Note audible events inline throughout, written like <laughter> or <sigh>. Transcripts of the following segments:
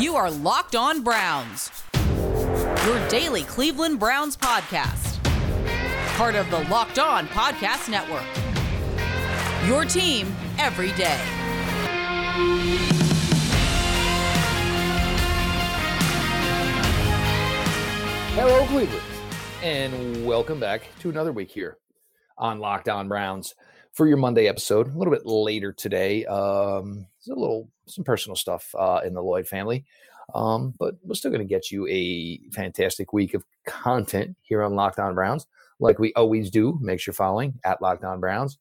You are Locked On Browns, your daily Cleveland Browns podcast. Part of the Locked On Podcast Network. Your team every day. Hello, Cleveland, and welcome back to another week here on Locked On Browns for your Monday episode. A little bit later today. Um, a little some personal stuff uh, in the Lloyd family, um, but we're still going to get you a fantastic week of content here on Locked On Browns, like we always do. Make sure following at Locked On Browns.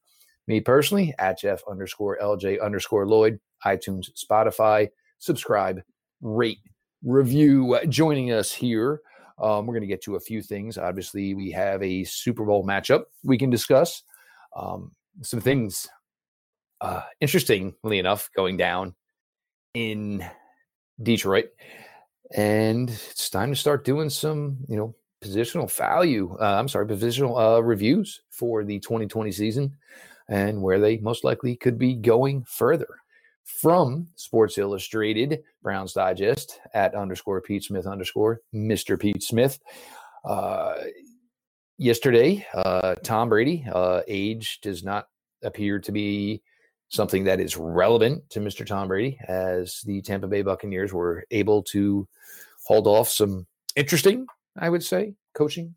Me personally at Jeff underscore LJ underscore Lloyd, iTunes, Spotify. Subscribe, rate, review. Joining us here. Um, we're going to get to a few things. Obviously, we have a Super Bowl matchup we can discuss. Um, some things, uh, interestingly enough, going down in Detroit, and it's time to start doing some, you know, positional value. Uh, I'm sorry, positional uh, reviews for the 2020 season, and where they most likely could be going further. From Sports Illustrated, Browns Digest at underscore Pete Smith underscore Mr. Pete Smith. Uh, yesterday, uh, Tom Brady, uh, age does not appear to be something that is relevant to Mr. Tom Brady, as the Tampa Bay Buccaneers were able to hold off some interesting, I would say, coaching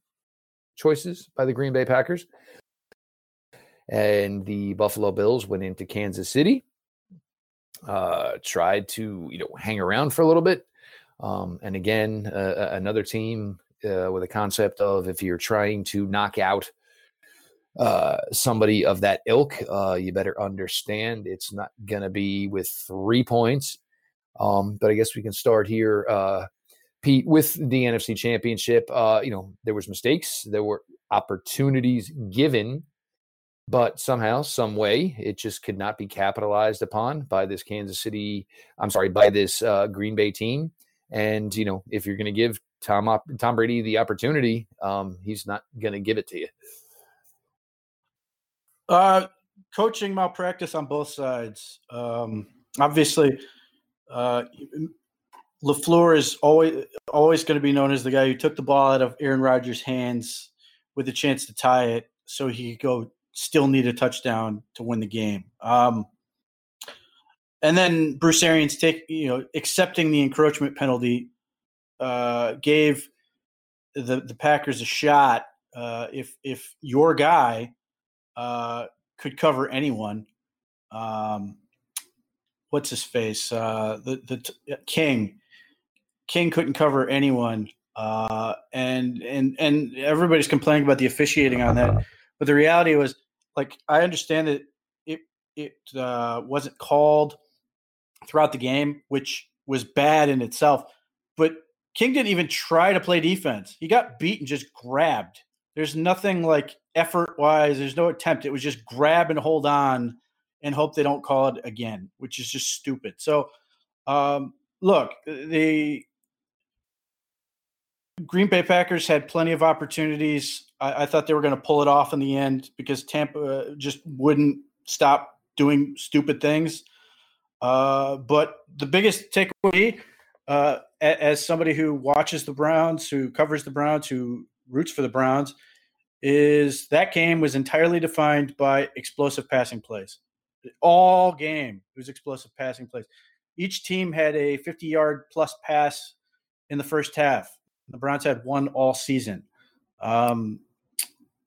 choices by the Green Bay Packers. And the Buffalo Bills went into Kansas City, uh, tried to you know hang around for a little bit, um, and again uh, another team uh, with a concept of if you're trying to knock out uh, somebody of that ilk, uh, you better understand it's not going to be with three points. Um, but I guess we can start here, uh, Pete, with the NFC Championship. Uh, you know, there was mistakes, there were opportunities given, but somehow, some way, it just could not be capitalized upon by this Kansas City. I'm sorry, by this uh, Green Bay team. And you know, if you're going to give Tom Tom Brady the opportunity, um, he's not going to give it to you. Uh, coaching malpractice on both sides. Um, obviously, uh, Lafleur is always always going to be known as the guy who took the ball out of Aaron Rodgers' hands with a chance to tie it, so he could go still need a touchdown to win the game. Um, and then Bruce Arians take you know accepting the encroachment penalty uh, gave the the Packers a shot. Uh, if if your guy uh, could cover anyone. Um, what's his face? Uh, the the King. King couldn't cover anyone, uh, and and and everybody's complaining about the officiating on that. But the reality was, like, I understand that it it uh, wasn't called throughout the game, which was bad in itself. But King didn't even try to play defense. He got beat and just grabbed. There's nothing like effort wise. There's no attempt. It was just grab and hold on and hope they don't call it again, which is just stupid. So, um, look, the Green Bay Packers had plenty of opportunities. I, I thought they were going to pull it off in the end because Tampa just wouldn't stop doing stupid things. Uh, but the biggest takeaway, uh, as somebody who watches the Browns, who covers the Browns, who roots for the Browns, is that game was entirely defined by explosive passing plays. All game it was explosive passing plays. Each team had a 50 yard plus pass in the first half. The Browns had one all season. Um,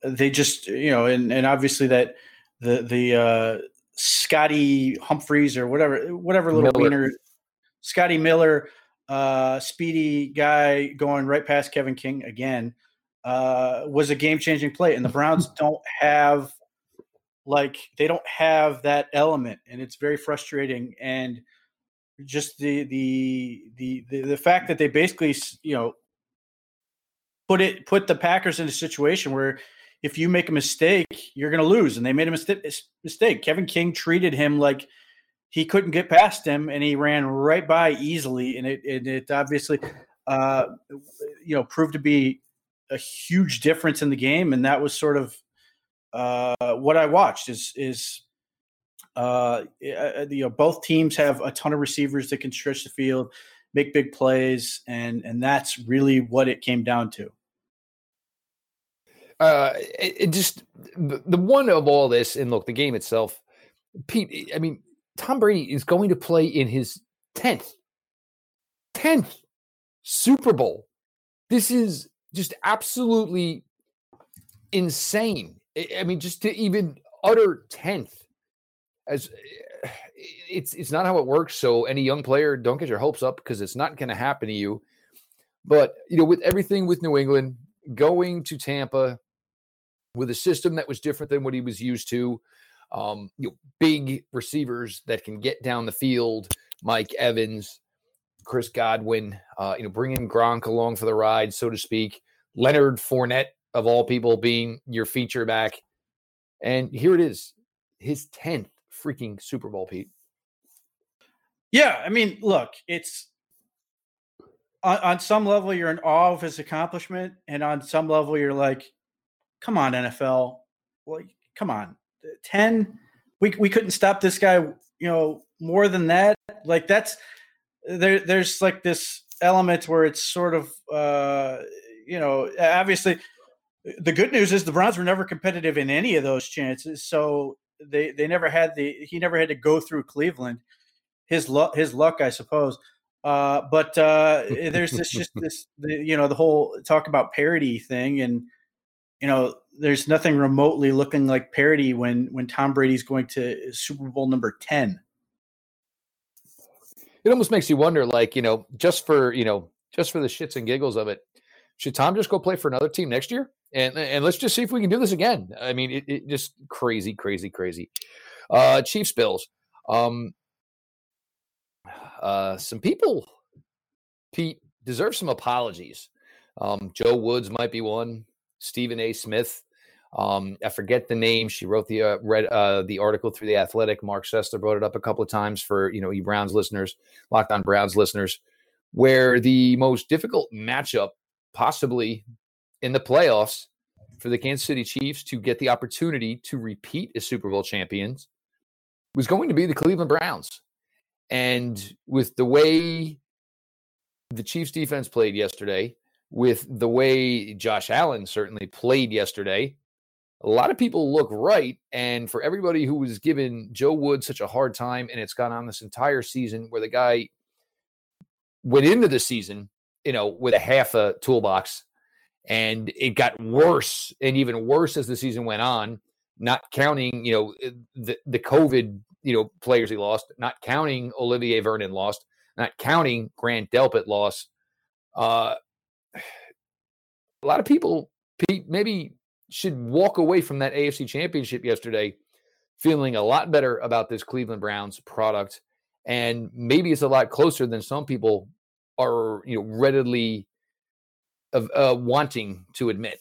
they just, you know, and, and obviously that the the uh, Scotty Humphreys or whatever whatever little Miller. wiener, Scotty Miller, uh, speedy guy going right past Kevin King again uh, was a game changing play. And the Browns <laughs> don't have like they don't have that element, and it's very frustrating. And just the the the the, the fact that they basically you know put it put the Packers in a situation where if you make a mistake, you're going to lose, and they made a mistake. Mistake. Kevin King treated him like he couldn't get past him, and he ran right by easily, and it and it obviously, uh, you know, proved to be a huge difference in the game, and that was sort of uh, what I watched. Is is uh, you know both teams have a ton of receivers that can stretch the field. make big plays, and and that's really what it came down to. Uh, it, it just the, the one of all this, and look, the game itself, Pete. I mean, Tom Brady is going to play in his tenth, tenth Super Bowl. This is just absolutely insane. I mean, just to even utter tenth as eh, it's it's not how it works. So any young player, don't get your hopes up because it's not going to happen to you. But you know, with everything with New England going to Tampa with a system that was different than what he was used to, um, you know, big receivers that can get down the field, Mike Evans, Chris Godwin, uh, you know, bringing Gronk along for the ride, so to speak. Leonard Fournette, of all people, being your feature back. And here it is, his 10th freaking Super Bowl, Pete. Yeah. I mean, look, it's on, on some level, you're in awe of his accomplishment. And on some level, you're like, come on, NFL. Well, come on. 10, we, we couldn't stop this guy, you know, more than that. Like, that's there. There's like this element where it's sort of, uh, you know, obviously the good news is the Browns were never competitive in any of those chances. So they they never had the he never had to go through Cleveland. His luck, his luck, I suppose. Uh, but uh, there's this just <laughs> this the, you know the whole talk about parity thing, and you know there's nothing remotely looking like parity when when Tom Brady's going to Super Bowl number ten. It almost makes you wonder, like you know, just for you know, just for the shits and giggles of it, should Tom just go play for another team next year? and and let's just see if we can do this again. I mean, it, it just crazy, crazy, crazy. Uh, Chiefs Bills. Um, uh, some people, Pete, deserve some apologies. Um, Joe Woods might be one. Stephen A. Smith. Um, I forget the name. She wrote the uh, read uh, the article through the Athletic. Marc Sessler brought it up a couple of times for you know you Browns listeners, Locked On Browns listeners, where the most difficult matchup possibly in the playoffs for the Kansas City Chiefs to get the opportunity to repeat as Super Bowl champions was going to be the Cleveland Browns. And with the way the Chiefs defense played yesterday, with the way Josh Allen certainly played yesterday, a lot of people look right. And for everybody who was giving Joe Wood such a hard time, and it's gone on this entire season where the guy went into the season, you know, with a half a toolbox and it got worse and even worse as the season went on. Not counting, you know, eh, the the COVID, you know, players he lost. Not counting Olivier Vernon lost. Not counting Grant Delpit lost. Uh, a lot of people, Pete, maybe should walk away from that AFC Championship yesterday feeling a lot better about this Cleveland Browns product, and maybe it's a lot closer than some people are, you know, readily of uh, wanting to admit?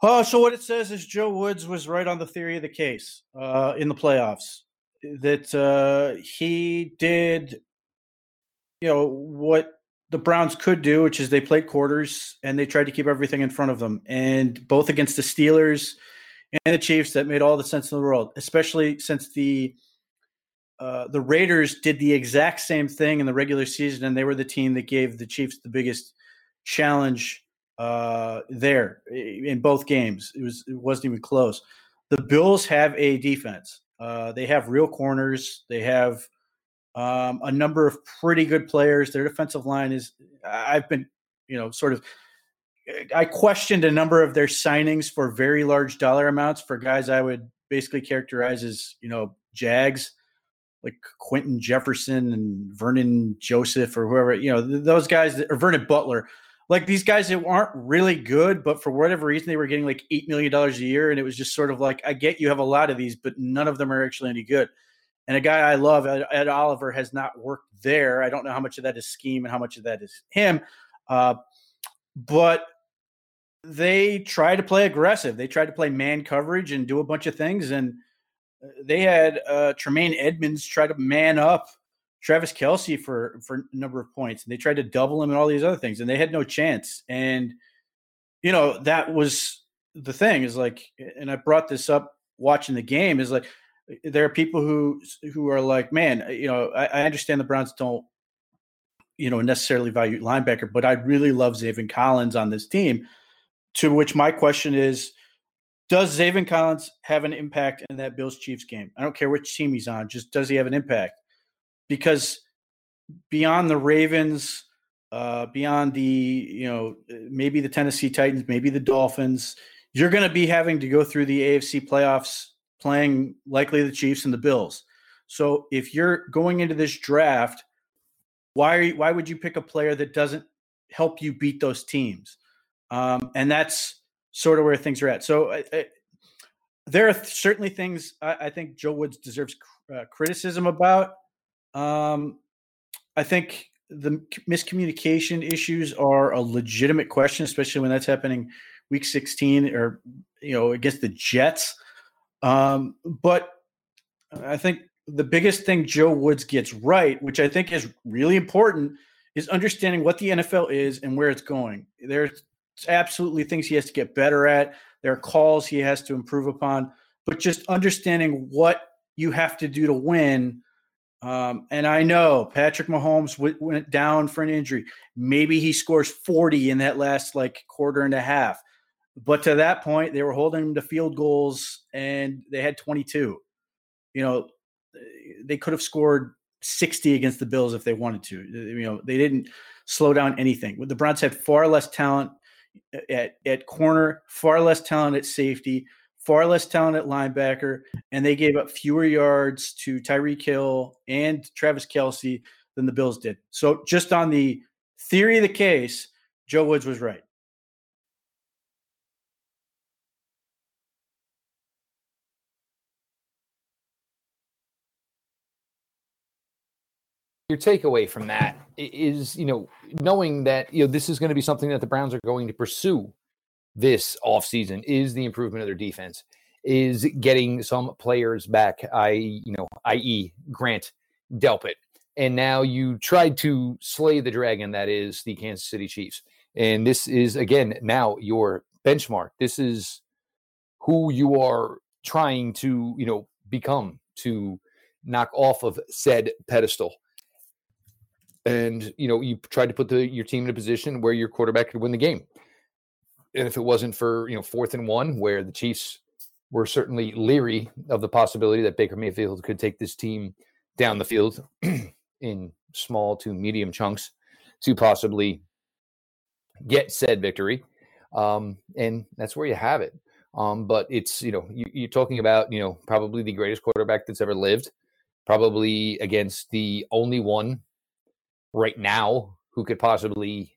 Uh, so what it says is Joe Woods was right on the theory of the case uh, in the playoffs. That uh, he did, you know, what the Browns could do, which is they played quarters and they tried to keep everything in front of them, and both against the Steelers and the Chiefs, that made all the sense in the world. Especially since the uh, the Raiders did the exact same thing in the regular season, and they were the team that gave the Chiefs the biggest challenge uh, there in both games. It was it wasn't even close. The Bills have a defense. Uh, they have real corners. They have um, a number of pretty good players. Their defensive line is. I've been, you know, sort of. I questioned a number of their signings for very large dollar amounts for guys I would basically characterize as, you know, Jags like Quinton Jefferson and Vernon Joseph or whoever, you know, those guys, or Vernon Butler, like these guys that aren't really good, but for whatever reason, they were getting like $8 million a year. And it was just sort of like, I get you have a lot of these, but none of them are actually any good. And a guy I love, Ed, Oliver, has not worked there. I don't know how much of that is scheme and how much of that is him. Uh, but they try to play aggressive. They try to play man coverage and do a bunch of things. And they had uh, Tremaine Edmunds try to man up Travis Kelce for for a number of points, and they tried to double him and all these other things, and they had no chance. And you know that was the thing is like, and I brought this up watching the game is like there are people who who are like, man, you know, I, I understand the Browns don't you know, necessarily value linebacker, but I really love Zaven Collins on this team. To which my question is, does Zaven Collins have an impact in that Bills Chiefs game? I don't care which team he's on, just does he have an impact? Because beyond the Ravens, uh, beyond the, you know, maybe the Tennessee Titans, maybe the Dolphins, you're going to be having to go through the AFC playoffs playing likely the Chiefs and the Bills. So if you're going into this draft, why you, why would you pick a player that doesn't help you beat those teams? Um, and that's sort of where things are at. So there are certainly things I, I, think Joe Woods deserves uh, criticism about. Um, I think the miscommunication issues are a legitimate question, especially when that's happening week 16 or you know against the Jets. Um, but I think the biggest thing Joe Woods gets right, which I think is really important, is understanding what the NFL is and where it's going. There's absolutely things he has to get better at. There are calls he has to improve upon, but just understanding what you have to do to win. Um, and I know Patrick Mahomes w- went down for an injury. Maybe he scores 40 in that last like quarter and a half. But to that point, they were holding them to field goals and they had 22. You know, they could have scored 60 against the Bills if they wanted to. You know, they didn't slow down anything. The Browns had far less talent at at corner, far less talent at safety, far less talent at linebacker, and they gave up fewer yards to Tyreek Hill and Travis Kelce than the Bills did. So just on the theory of the case, Joe Woods was right. Your takeaway from that is, you know, knowing that, you know, this is going to be something that the Browns are going to pursue this offseason is the improvement of their defense, is getting some players back, I, you know, i.e. Grant Delpit. And now you tried to slay the dragon that is the Kansas City Chiefs. And this is again now your benchmark. This is who you are trying to, you know, become to knock off of said pedestal and you know you tried to put the your team in a position where your quarterback could win the game. And if it wasn't for you know fourth and one, where the Chiefs were certainly leery of the possibility that Baker Mayfield could take this team down the field <clears throat> in small to medium chunks to possibly get said victory. Um, and that's where you have it. Um, but it's you know you, you're talking about you know probably the greatest quarterback that's ever lived, probably against the only one right now who could possibly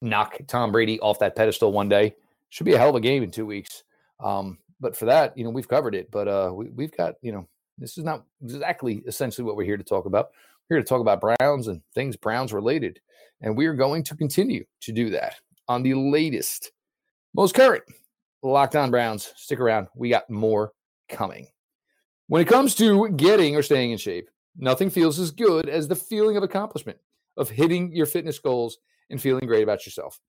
knock Tom Brady off that pedestal one day. Should be a hell of a game in two weeks. Um, but for that, you know, we've covered it. But uh, we, we've got, you know, this is not exactly essentially what we're here to talk about. We're here to talk about Browns and things Browns related. And we are going to continue to do that on the latest, most current Locked On Browns. Stick around. We got more coming. When it comes to getting or staying in shape, Nothing feels as good as the feeling of accomplishment, of hitting your fitness goals and feeling great about yourself.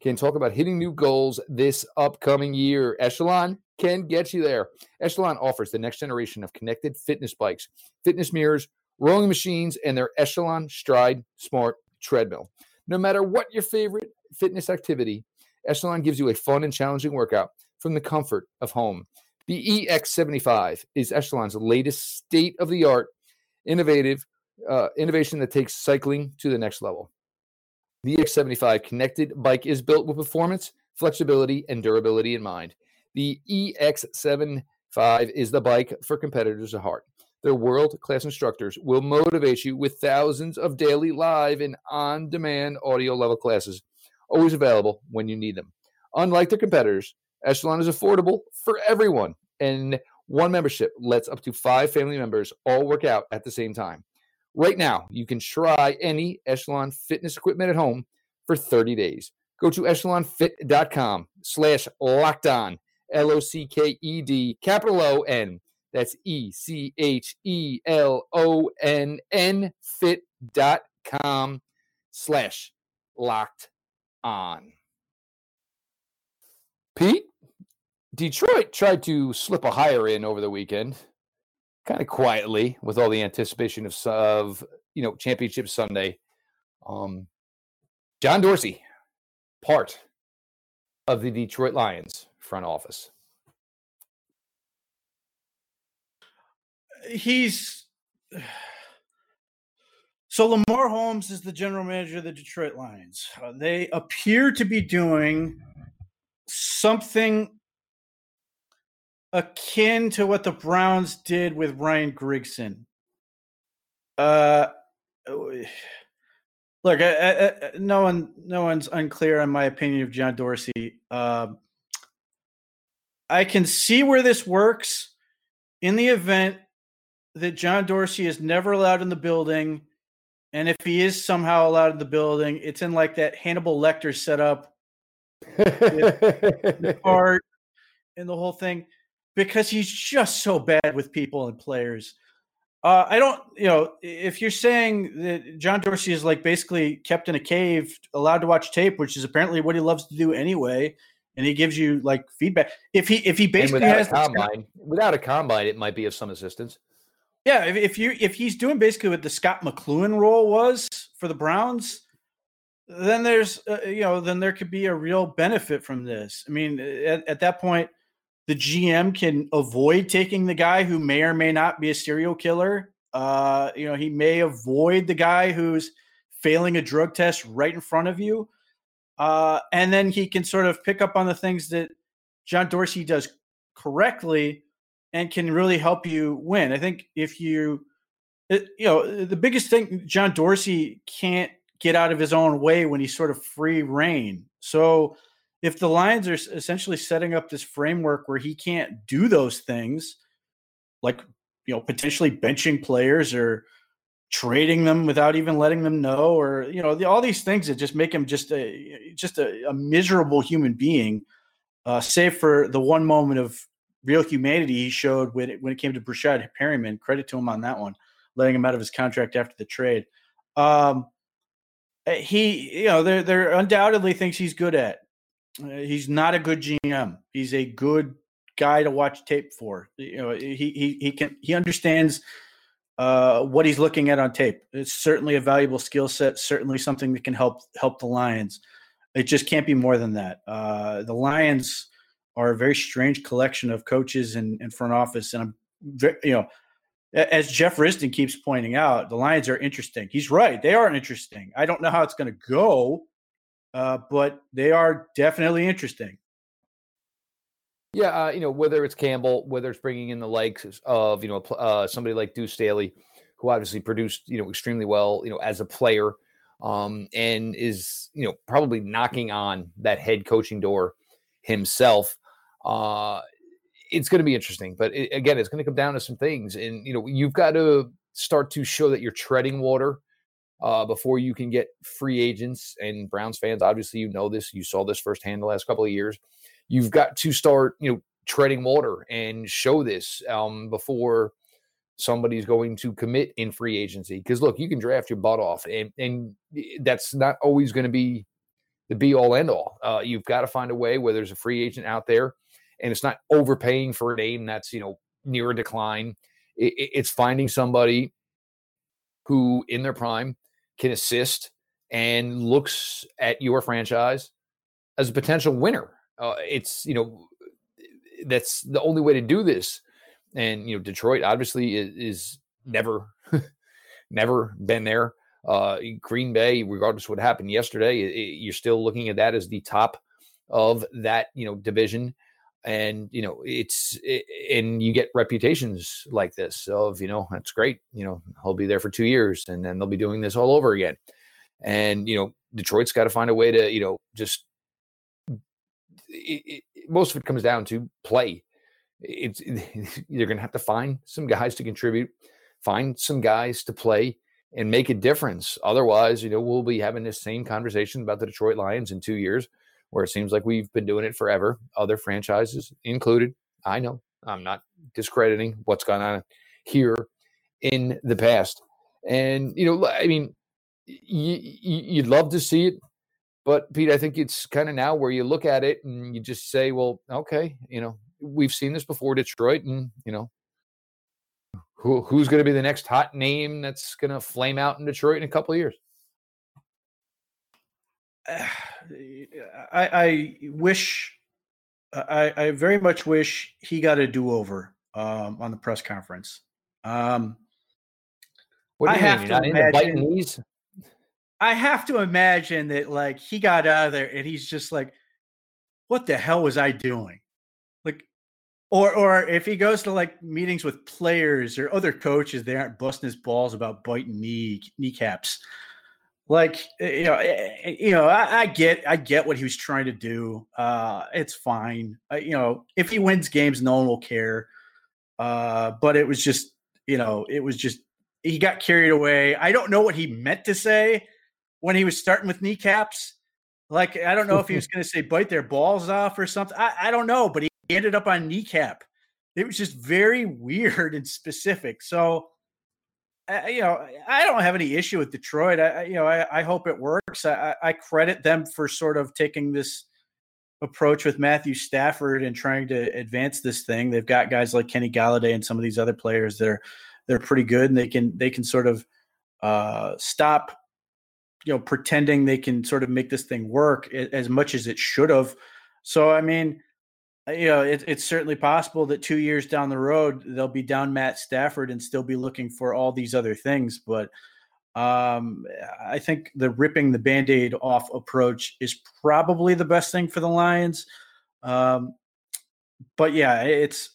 Can talk about hitting new goals this upcoming year. Echelon can get you there. Echelon offers the next generation of connected fitness bikes, fitness mirrors, rowing machines, and their Echelon Stride Smart treadmill. No matter what your favorite fitness activity, Echelon gives you a fun and challenging workout from the comfort of home. The EX75 is Echelon's latest state of the art innovative uh, innovation that takes cycling to the next level. The EX75 connected bike is built with performance, flexibility, and durability in mind. The EX75 is the bike for competitors at heart. Their world class instructors will motivate you with thousands of daily live and on demand audio level classes, always available when you need them. Unlike their competitors, Echelon is affordable for everyone and one membership lets up to five family members all work out at the same time. Right now, you can try any Echelon fitness equipment at home for 30 days. Go to echelonfit.com slash locked on, L O C K E D, capital O N. That's E C H E L O N N fit.com slash locked on. Pete? Detroit tried to slip a hire in over the weekend, kind of quietly, with all the anticipation of, of you know Championship Sunday. Um, John Dorsey, part of the Detroit Lions front office. He's <sighs> so Lamar Holmes is the general manager of the Detroit Lions. Uh, they appear to be doing something akin to what the Browns did with Ryan Grigson. Uh, <sighs> look, I, I, no one, no one's unclear on my opinion of John Dorsey. Uh, I can see where this works in the event that John Dorsey is never allowed in the building, and if he is somehow allowed in the building, it's in like that Hannibal Lecter setup, <laughs> the part and the whole thing because he's just so bad with people and players. Uh, I don't, you know, if you're saying that John Dorsey is like basically kept in a cave, allowed to watch tape, which is apparently what he loves to do anyway, and he gives you like feedback. If he if he basically has a combine, without a combine, it might be of some assistance. Yeah, if, if you if he's doing basically what the Scot McCloughan role was for the Browns, then there's uh, you know then there could be a real benefit from this. I mean, at, at that point the GM can avoid taking the guy who may or may not be a serial killer. Uh, you know, he may avoid the guy who's failing a drug test right in front of you. Uh, and then he can sort of pick up on the things that John Dorsey does correctly and can really help you win. I think if you, it, you know, the biggest thing John Dorsey can't get out of his own way when he's sort of free reign. So if the Lions are essentially setting up this framework where he can't do those things, like you know potentially benching players or trading them without even letting them know, or you know the, all these things that just make him just a just a, a miserable human being, uh, save for the one moment of real humanity he showed when it, when it came to Breshad Perriman. Credit to him on that one, letting him out of his contract after the trade. Um, eh, he, you know, there there undoubtedly thinks he's good at he's not a good GM. He's a good guy to watch tape for. You know, he he he can he understands uh, what he's looking at on tape. It's certainly a valuable skill set. Certainly something that can help help the Lions. It just can't be more than that. Uh, the Lions are a very strange collection of coaches and, and front office, and I'm very, you know. As Jeff Risdon keeps pointing out, the Lions are interesting. He's right; they are interesting. I don't know how it's going to go uh, but they are definitely interesting. Yeah, uh, you know whether it's Campbell, whether it's bringing in the likes of you know uh, somebody like Deuce Staley, who obviously produced you know extremely well, you know as a player, um, and is you know probably knocking on that head coaching door himself. Uh, it's going to be interesting, but it, again, it's going to come down to some things, and you know you've got to start to show that you're treading water uh, before you can get free agents. And Browns fans, obviously, you know this. You saw this firsthand the last couple of years. You've got to start, you know, treading water and show this um, before somebody's going to commit in free agency. Because look, you can draft your butt off, and and that's not always going to be the be all end all. Uh, you've got to find a way where there's a free agent out there, and it's not overpaying for a name that's you know near a decline. It, it's finding somebody who, in their prime, can assist and looks at your franchise as a potential winner. Uh, it's you know that's the only way to do this. And you know Detroit obviously is, is never <laughs> never been there. Uh, Green Bay, regardless of what happened yesterday, it, it, you're still looking at that as the top of that you know division and you know it's it, and you get reputations like this of you know that's great you know he'll be there for two years and then they'll be doing this all over again. And you know detroit's got to find a way to you know just it, it, most of it comes down to play. It's <laughs> you're gonna have to find some guys to contribute find some guys to play and make a difference. Otherwise you know we'll be having this same conversation about the detroit lions in two years where it seems like we've been doing it forever, other franchises included. I know I'm not discrediting what's gone on here in the past. And, you know, I mean, you, you'd love to see it. But, Pete, I think it's kind of now where you look at it and you just say, well, okay, you know, we've seen this before, Detroit, and, you know, who, who's going to be the next hot name that's going to flame out in Detroit in a couple of years? <sighs> I, I wish, I, I very much wish he got a do over um, on the press conference. Um, what do you I mean? Have to imagine, I have to imagine that like he got out of there and he's just like, what the hell was I doing? Like, or or if he goes to like meetings with players or other coaches, they aren't busting his balls about biting knee kneecaps. Like you know, eh, eh, you know, I, I get I get what he was trying to do. Uh, it's fine. Uh, you know, if he wins games, no one will care. Uh, but it was just, you know, it was just he got carried away. I don't know what he meant to say when he was starting with kneecaps. Like I don't know if he was <laughs> going to say bite their balls off or something. I, I don't know, but he ended up on kneecap. It was just very <laughs> weird and specific. So, You know, I don't have any issue with Detroit. I, you know, I, I hope it works. I, I credit them for sort of taking this approach with Matthew Stafford and trying to advance this thing. They've got guys like Kenny Golladay and some of these other players They're they're pretty good and they can they can sort of uh, stop you know pretending they can sort of make this thing work as much as it should have. So I mean, you know, it, it's certainly possible that two years down the road they'll be down Matt Stafford and still be looking for all these other things. But um, I think the ripping the band-aid off approach is probably the best thing for the Lions. Um, but yeah, it's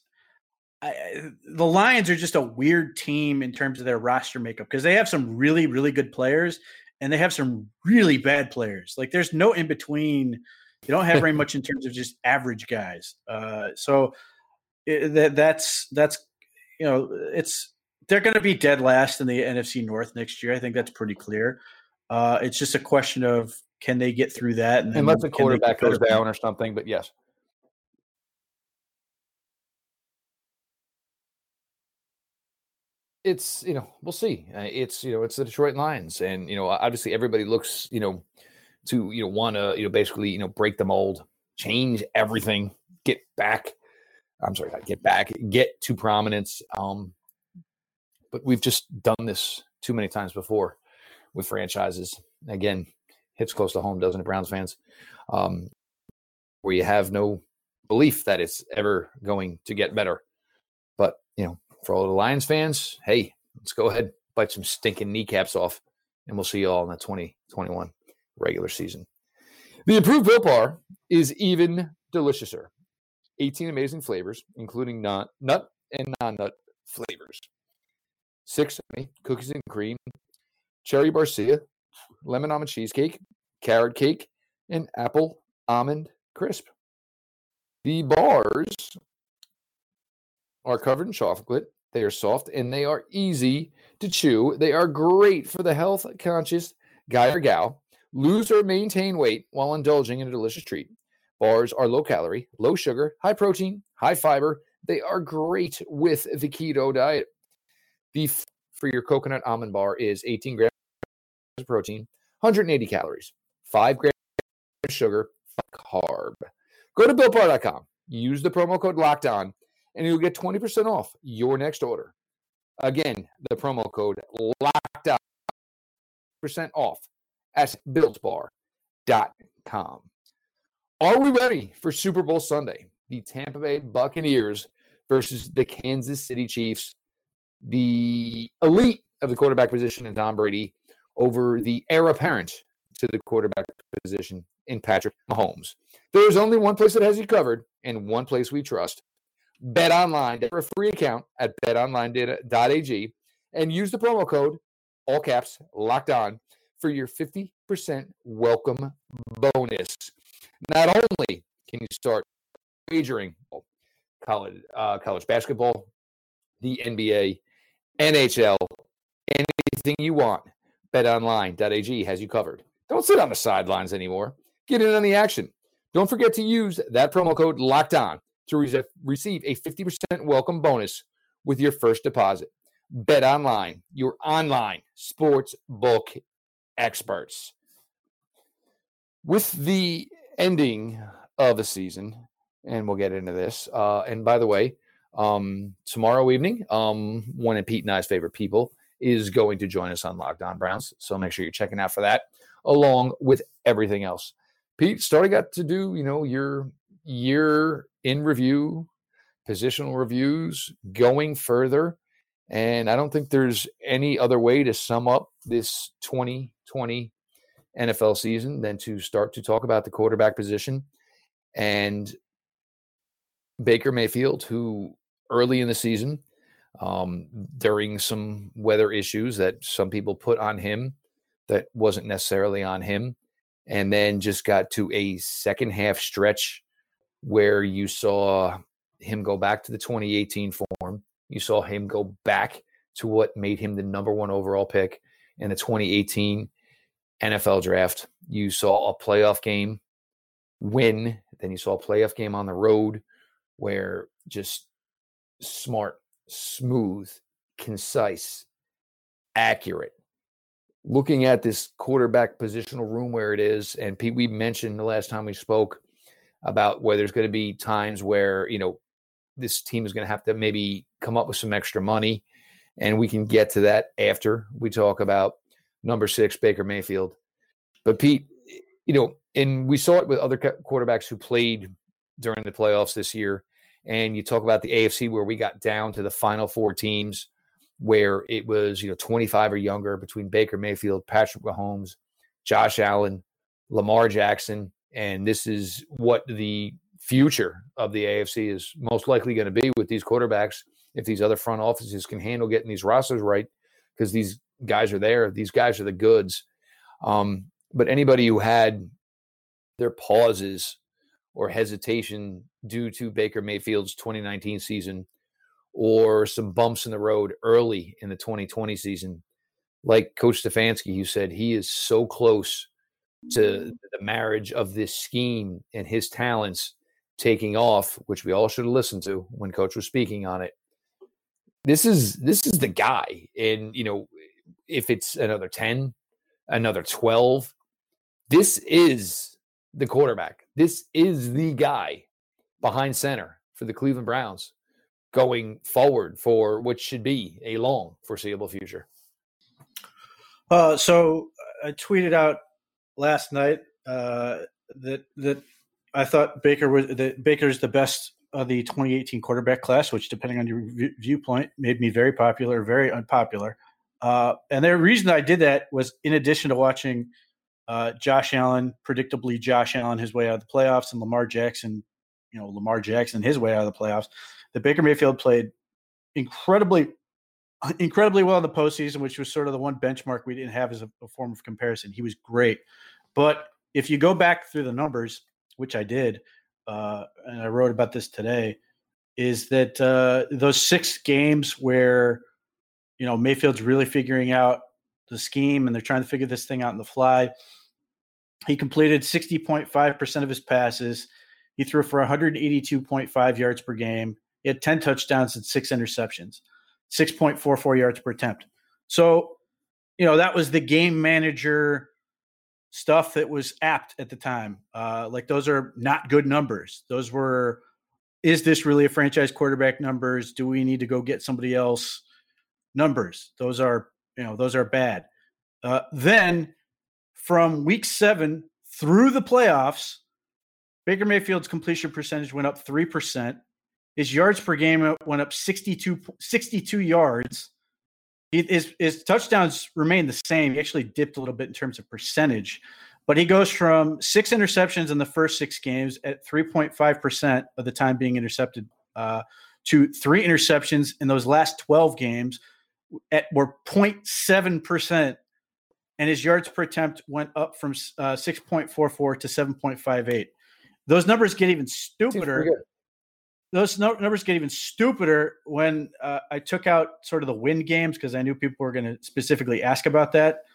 I, the Lions are just a weird team in terms of their roster makeup because they have some really, really good players and they have some really bad players. Like there's no in between. They don't have very <laughs> much in terms of just average guys. Uh, so it, that that's that's you know it's they're going to be dead last in the NFC North next year. I think that's pretty clear. Uh, it's just a question of can they get through that, and unless the quarterback goes down or something. But yes, it's you know we'll see. Uh, it's you know it's the Detroit Lions, and you know obviously everybody looks you know to you know want to you know basically you know break the mold, change everything, get back. I'm sorry, not get back, get to prominence. Um, but we've just done this too many times before with franchises. Again, hits close to home, doesn't it, Browns fans? Um, where you have no belief that it's ever going to get better. But you know, for all the Lions fans, hey, let's go ahead, bite some stinking kneecaps off, and we'll see you all in the 2021 regular season. The improved Built Bar is even deliciouser. 18 amazing flavors, including nut, nut and non-nut flavors. Six cookies and cream, cherry barcia, lemon almond cheesecake, carrot cake, and apple almond crisp. The bars are covered in chocolate. They are soft and they are easy to chew. They are great for the health conscious guy or gal. Lose or maintain weight while indulging in a delicious treat. Bars are low calorie, low sugar, high protein, high fiber. They are great with the keto diet. Beef for your coconut almond bar is 18 grams of protein, 180 calories, 5 grams of sugar, carb. Go to builtbar.com. Use the promo code locked on and you'll get 20% off your next order. Again, the promo code locked out percent off at builtbar.com. Are we ready for Super Bowl Sunday? The Tampa Bay Buccaneers versus the Kansas City Chiefs. The elite of the quarterback position in Tom Brady over the heir apparent to the quarterback position in Patrick Mahomes. There is only one place that has you covered and one place we trust Bet online for a free account at betonline.ag and use the promo code, all caps, locked on, for your 50% welcome bonus. Not only can you start wagering college, uh, college basketball, the NBA, NHL, anything you want, betonline.ag has you covered. Don't sit on the sidelines anymore. Get in on the action. Don't forget to use that promo code locked on to re- receive a 50% welcome bonus with your first deposit. Bet online, your online sports book experts. With the ending of the season, and we'll get into this. Uh, and by the way, um, tomorrow evening, um, one of Pete and I's favorite people is going to join us on Locked On Browns. So make sure you're checking out for that. along with everything else. Pete, starting got to do, you know, your year in review, positional reviews, going further. And I don't think there's any other way to sum up this 2020 NFL season than to start to talk about the quarterback position and Baker Mayfield, who early in the season, um, during some weather issues that some people put on him that wasn't necessarily on him, and then just got to a second half stretch where you saw him go back to the 2018 form. You saw him go back to what made him the number one overall pick in the 2018 NFL draft. You saw a playoff game win, then you saw a playoff game on the road where just smart, smooth, concise, accurate. Looking at this quarterback positional room where it is, and Pete, we mentioned the last time we spoke about where there's going to be times where, you know, this team is going to have to maybe come up with some extra money. And we can get to that after we talk about number six, Baker Mayfield. But Pete, you know, and we saw it with other quarterbacks who played during the playoffs this year. And you talk about the AFC where we got down to the final four teams where it was, you know, 25 or younger between Baker Mayfield, Patrick Mahomes, Josh Allen, Lamar Jackson. And this is what the future of the AFC is most likely going to be with these quarterbacks if these other front offices can handle getting these rosters right because these guys are there. These guys are the goods. Um, but anybody who had their pauses or hesitation due to Baker Mayfield's 2019 season or some bumps in the road early in the 2020 season, like Coach Stefanski, who said he is so close to the marriage of this scheme and his talents taking off, which we all should have listened to when Coach was speaking on it. This is this is the guy, and you know, if it's another 10, another 12, this is the quarterback. This is the guy behind center for the Cleveland Browns going forward for what should be a long foreseeable future. Uh, so I tweeted out last night uh, that that I thought Baker was that Baker's the best of the 2018 quarterback class, which, depending on your viewpoint, made me very popular, very unpopular. Uh, and the reason I did that was in addition to watching uh, Josh Allen, predictably Josh Allen his way out of the playoffs, and Lamar Jackson, you know Lamar Jackson his way out of the playoffs. That Baker Mayfield played incredibly, incredibly well in the postseason, which was sort of the one benchmark we didn't have as a, a form of comparison. He was great, but if you go back through the numbers, which I did, uh, and I wrote about this today, is that uh, those six games where you know Mayfield's really figuring out the scheme and they're trying to figure this thing out on the fly. He completed 60.5% of his passes. He threw for 182.5 yards per game. He had 10 touchdowns and six interceptions, 6.44 yards per attempt. So, you know, that was the game manager stuff that was apt at the time. Uh, like those are not good numbers. Those were, is this really a franchise quarterback numbers? Do we need to go get somebody else? numbers. Those are you know those are bad. Uh, then from week seven through the playoffs, Baker Mayfield's completion percentage went up three percent. His yards per game went up 62, 62 yards. His, his touchdowns remain the same. He actually dipped a little bit in terms of percentage, but he goes from six interceptions in the first six games at 3.5% of the time being intercepted uh, to three interceptions in those last 12 games, at were 0.7%, and his yards per attempt went up from uh, 6.44 to 7.58. Those numbers get even stupider. Those numbers get even stupider when uh, I took out sort of the win games because I knew people were going to specifically ask about that.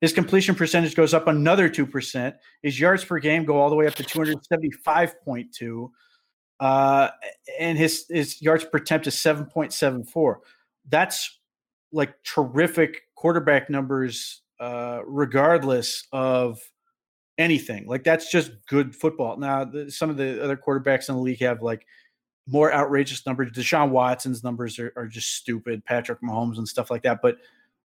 His completion percentage goes up another 2%. His yards per game go all the way up to 275.2. Uh, and his, his yards per attempt is 7.74. That's like terrific quarterback numbers, uh, regardless of anything. Like that's just good football. Now, the, some of the other quarterbacks in the league have like more outrageous numbers. Deshaun Watson's numbers are, are just stupid. Patrick Mahomes and stuff like that. But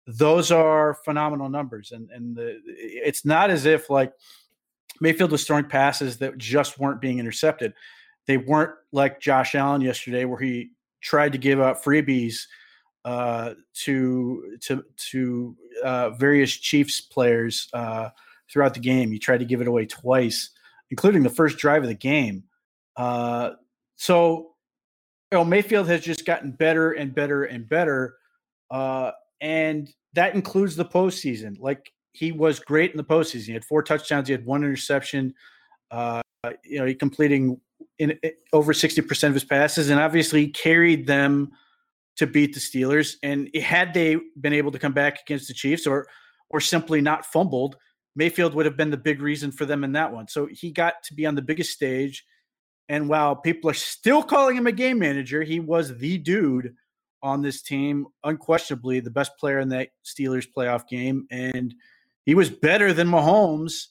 those are phenomenal numbers. And and the, it's not as if like Mayfield was throwing passes that just weren't being intercepted. They weren't like Josh Allen yesterday, where he tried to give up freebies uh, to to to uh, various Chiefs players uh, throughout the game. He tried to give it away twice, including the first drive of the game. So, know, Mayfield has just gotten better and better and better, uh, and that includes the postseason. Like he was great in the postseason. He had four touchdowns. He had one interception. Uh, you know, he completing in, in over sixty percent of his passes, and obviously carried them to beat the Steelers. And had they been able to come back against the Chiefs, or or simply not fumbled, Mayfield would have been the big reason for them in that one. So he got to be on the biggest stage. And while people are still calling him a game manager, he was the dude on this team, unquestionably the best player in that Steelers playoff game. And he was better than Mahomes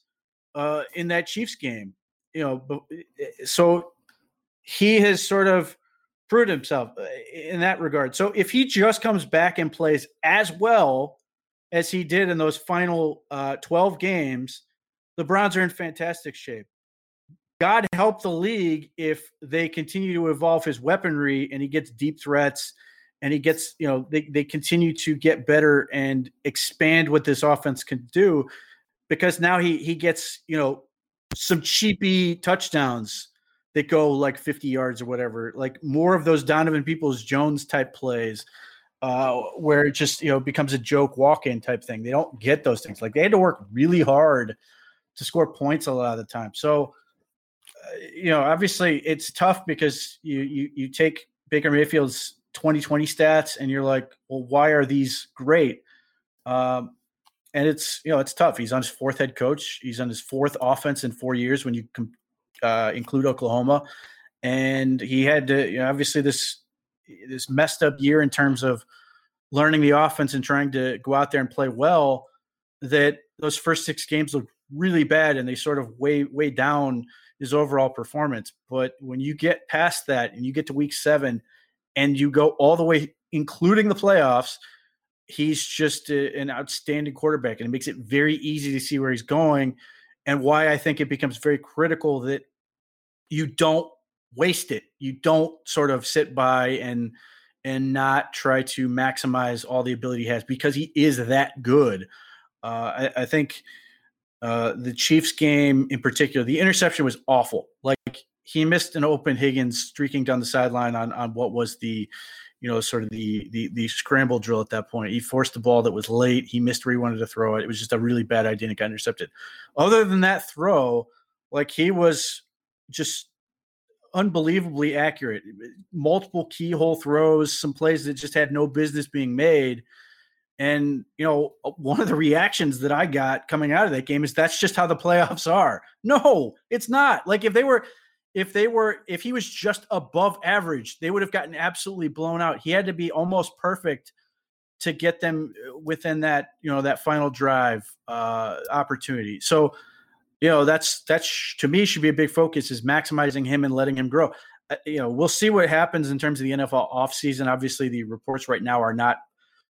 uh, in that Chiefs game. You know, so he has sort of proved himself uh, in that regard. So if he just comes back and plays as well as he did in those final uh, 12 games, the Browns are in fantastic shape. God help the league if they continue to evolve his weaponry and he gets deep threats and he gets, you know, they, they continue to get better and expand what this offense can do because now he he gets, you know, some cheapy touchdowns that go like 50 yards or whatever, like more of those Donovan Peoples Jones type plays. Uh, where it just you know becomes a joke walk-in type thing. They don't get those things. Like they had to work really hard to score points a lot of the time. So you know, obviously it's tough because you you you take Baker Mayfield's 2020 stats and you're like, well, why are these great? Um, and it's you know it's tough. He's on his fourth head coach. He's on his fourth offense in four years when you uh, include Oklahoma, and he had to you know obviously this this messed up year in terms of learning the offense and trying to go out there and play well. That those first six games looked really bad and they sort of weigh weigh down his overall performance. But when you get past that and you get to week seven and you go all the way, including the playoffs, he's just a, an outstanding quarterback and it makes it very easy to see where he's going and why I think it becomes very critical that you don't waste it. You don't sort of sit by and and not try to maximize all the ability he has because he is that good. Uh, I, I think uh, the Chiefs game in particular, the interception was awful. Like he missed an open Higgins streaking down the sideline on on what was the, you know, sort of the the the scramble drill at that point. He forced the ball that was late. He missed where he wanted to throw it. It was just a really bad idea and it got intercepted. Other than that throw, like he was just unbelievably accurate. Multiple keyhole throws, some plays that just had no business being made. And, you know, uh, one of the reactions that I got coming out of that game is that's just how the playoffs are. No, it's not. Like if they were, if they were, if he was just above average, they would have gotten absolutely blown out. He had to be almost perfect to get them uh, within that, you know, that final drive uh, opportunity. So, you know, that's, that's to me should be a big focus is maximizing him and letting him grow. Uh, you know, we'll see what happens in terms of the NFL offseason. Obviously, the reports right now are not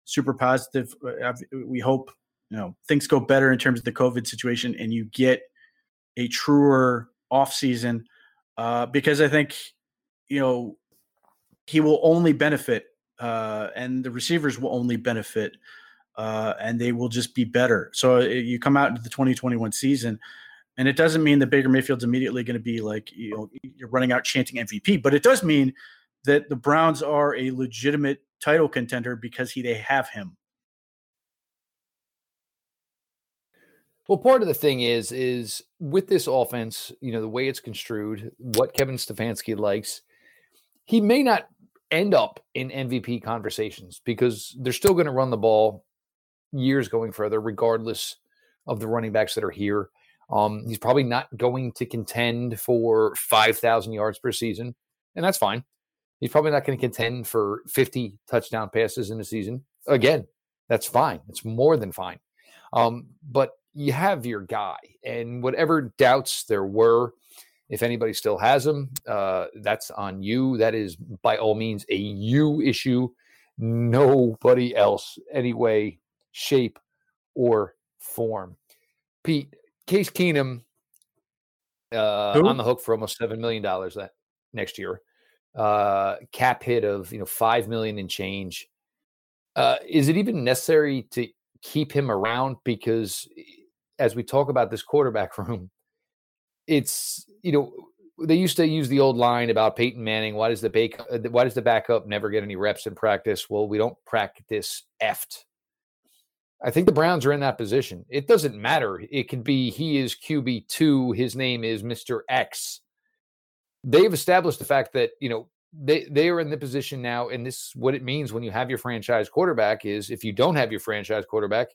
super positive. Uh, we hope you know things go better in terms of the COVID situation, and you get a truer off season uh, because I think you know he will only benefit, uh, and the receivers will only benefit, uh, and they will just be better. So uh, you come out into the 2021 season. And it doesn't mean that Baker Mayfield's immediately going to be like, you know, you're running out chanting MVP, but it does mean that the Browns are a legitimate title contender because he they have him. Well, part of the thing is, is with this offense, you know, the way it's construed, what Kevin Stefanski likes, he may not end up in MVP conversations because they're still going to run the ball years going further, regardless of the running backs that are here. Um, he's probably not going to contend for 5,000 yards per season, and that's fine. He's probably not going to contend for 50 touchdown passes in a season. Again, that's fine. It's more than fine. Um, but you have your guy, and whatever doubts there were, if anybody still has them, uh, that's on you. That is by all means a you issue. Nobody else, anyway, shape, or form. Pete, Case Keenum uh, on the hook for almost seven million dollars that next year. Uh, cap hit of you know five million and change. Uh, is it even necessary to keep him around? Because as we talk about this quarterback <laughs> room, it's you know they used to use the old line about Peyton Manning. Why does the back, uh, why does the backup never get any reps in practice? Well, we don't practice effed. I think the Browns are in that position. It doesn't matter. It could be he is QB two. His name is Mister X. They've established the fact that you know they they are in the position now, and this what it means when you have your franchise quarterback is if you don't have your franchise quarterback,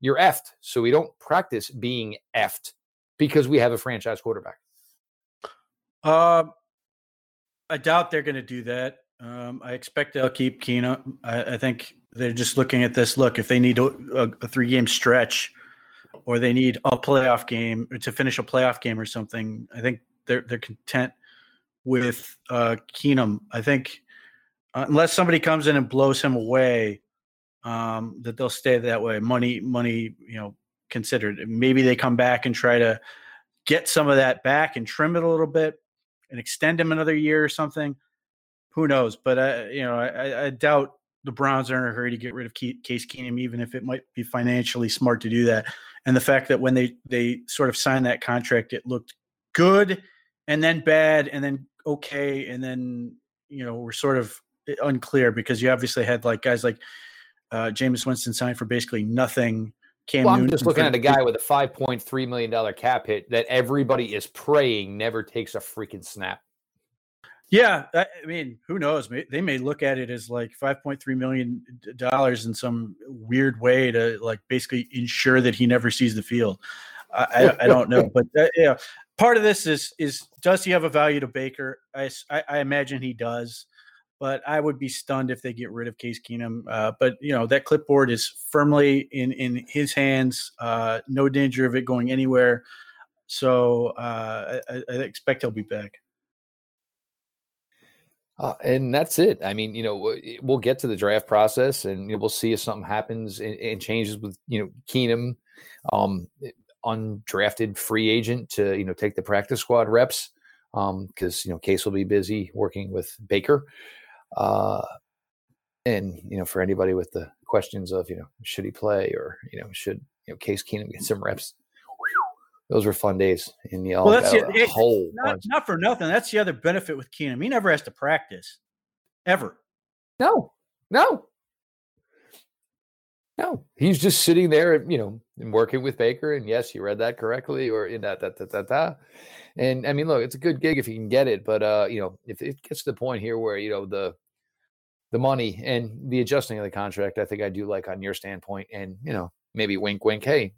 you're effed. So we don't practice being effed because we have a franchise quarterback. Uh, I doubt they're going to do that. Um, I expect they'll keep Keenum. I, I, think they're just looking at this. Look, if they need a, a, a three game stretch, or they need a playoff game to finish a playoff game or something, I think they're they're content with uh, Keenum. I think uh, unless somebody comes in and blows him away, um, that they'll stay that way. Money, money, you know, considered. Maybe they come back and try to get some of that back and trim it a little bit and extend him another year or something. Who knows? But uh, you know, I, I, doubt the Browns are in a hurry to get rid of Case Keenum, even if it might be financially smart to do that. And the fact that when they they sort of signed that contract, it looked good, and then bad, and then okay, and then you know we're sort of eh, unclear because you obviously had like guys like uh, Jameis Winston signed for basically nothing. Cam well, I'm just looking at a guy with a five point three million dollar cap hit that everybody is praying never takes a freaking snap. Yeah, I mean, who knows? They may look at it as like five point three million dollars in some weird way to like basically ensure that he never sees the field. I, I, don't know, <laughs> but uh, yeah, part of this is is does he have a value to Baker? I, I imagine he does but I would be stunned if they get rid of Case Keenum. Uh, but you know that clipboard is firmly in in his hands. Uh, no danger of it going anywhere. So uh, I, I, expect he'll be back. Uh, and that's it. I mean, you know, we'll get to the draft process, and you know, we'll see if something happens and, and changes with you know Keenum, um, undrafted free agent to you know take the practice squad reps because um, you know Case will be busy working with Baker. Uh, and you know, for anybody with the questions of you know, should he play or you know, should you know, Case Keenum get some reps? Those were fun days in the well, that's the, whole not, not, for nothing. That's the other benefit with Keenum. He never has to practice, ever. No, no, no. He's just sitting there, you know, and working with Baker. And yes, you read that correctly, or in that, that, that, that, that. And I mean, look, it's a good gig if you can get it, but uh, you know, if it gets to the point here where you know the the money and the adjusting of the contract, I think I do like on your standpoint, and you know, maybe wink, wink, hey,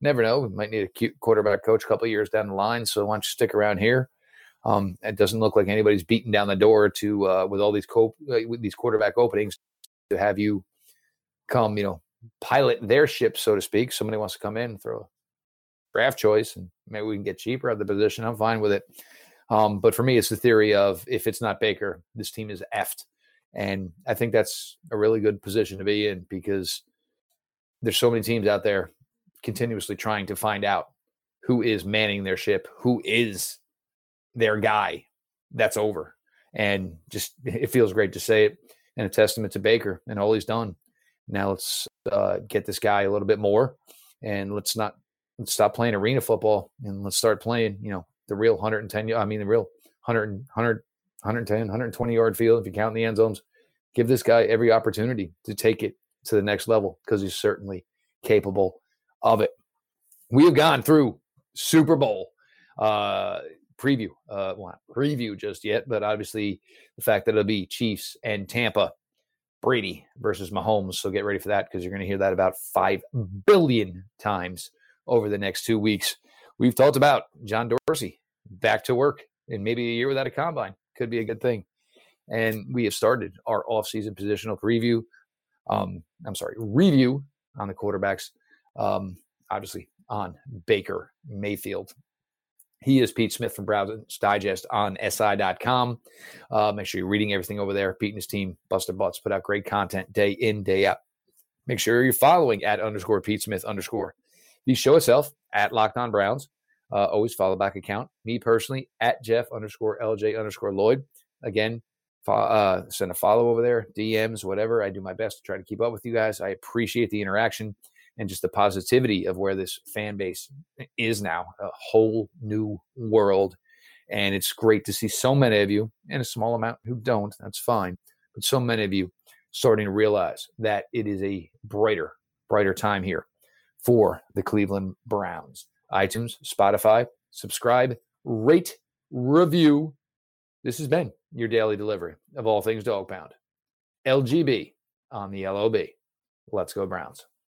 never know, we might need a cute quarterback coach a couple years down the line, so why don't you stick around here? Um, it doesn't look like anybody's beating down the door to uh, with all these co- uh, with these quarterback openings to have you come, you know, pilot their ship, so to speak. Somebody wants to come in and throw a draft choice, and maybe we can get cheaper at the position. I'm fine with it. Um, but for me, it's the theory of if it's not Baker, this team is effed. And I think that's a really good position to be in because there's so many teams out there continuously trying to find out who is manning their ship, who is their guy. That's over. And just <laughs> it feels great to say it and a testament to Baker and all he's done. Now let's uh, get this guy a little bit more and let's not let's stop playing arena football and let's start playing, you know, the real 110, I mean, the real 100, 100, 110, 120 yard field. If you count the end zones, give this guy every opportunity to take it to the next level because he's certainly capable of it. We have gone through Super Bowl uh, preview, uh, well, preview just yet, but obviously the fact that it'll be Chiefs and Tampa, Brady versus Mahomes. So get ready for that because you're going to hear that about 5 billion times over the next two weeks. We've talked about John Dorsey back to work in maybe a year without a combine. Could be a good thing. And we have started our offseason positional preview. Um, I'm sorry, review on the quarterbacks. Um, obviously on Baker Mayfield. He is Pete Smith from Browns Digest on SI.com. Uh, make sure you're reading everything over there. Pete and his team, Buster Butts, put out great content day in, day out. Make sure you're following at underscore Pete Smith underscore the show itself at Locked On Browns. Uh, always follow back account. Me personally at Jeff underscore LJ underscore Lloyd. Again, uh, send a follow over there, DMs, whatever. I do my best to try to keep up with you guys. I appreciate the interaction and just the positivity of where this fan base is now a whole new world. And it's great to see so many of you, and a small amount who don't, that's fine, but so many of you starting to realize that it is a brighter, brighter time here for the Cleveland Browns. iTunes, Spotify, subscribe, rate, review. This has been your daily delivery of all things dog pound. LGB on the LOB. Let's go, Browns.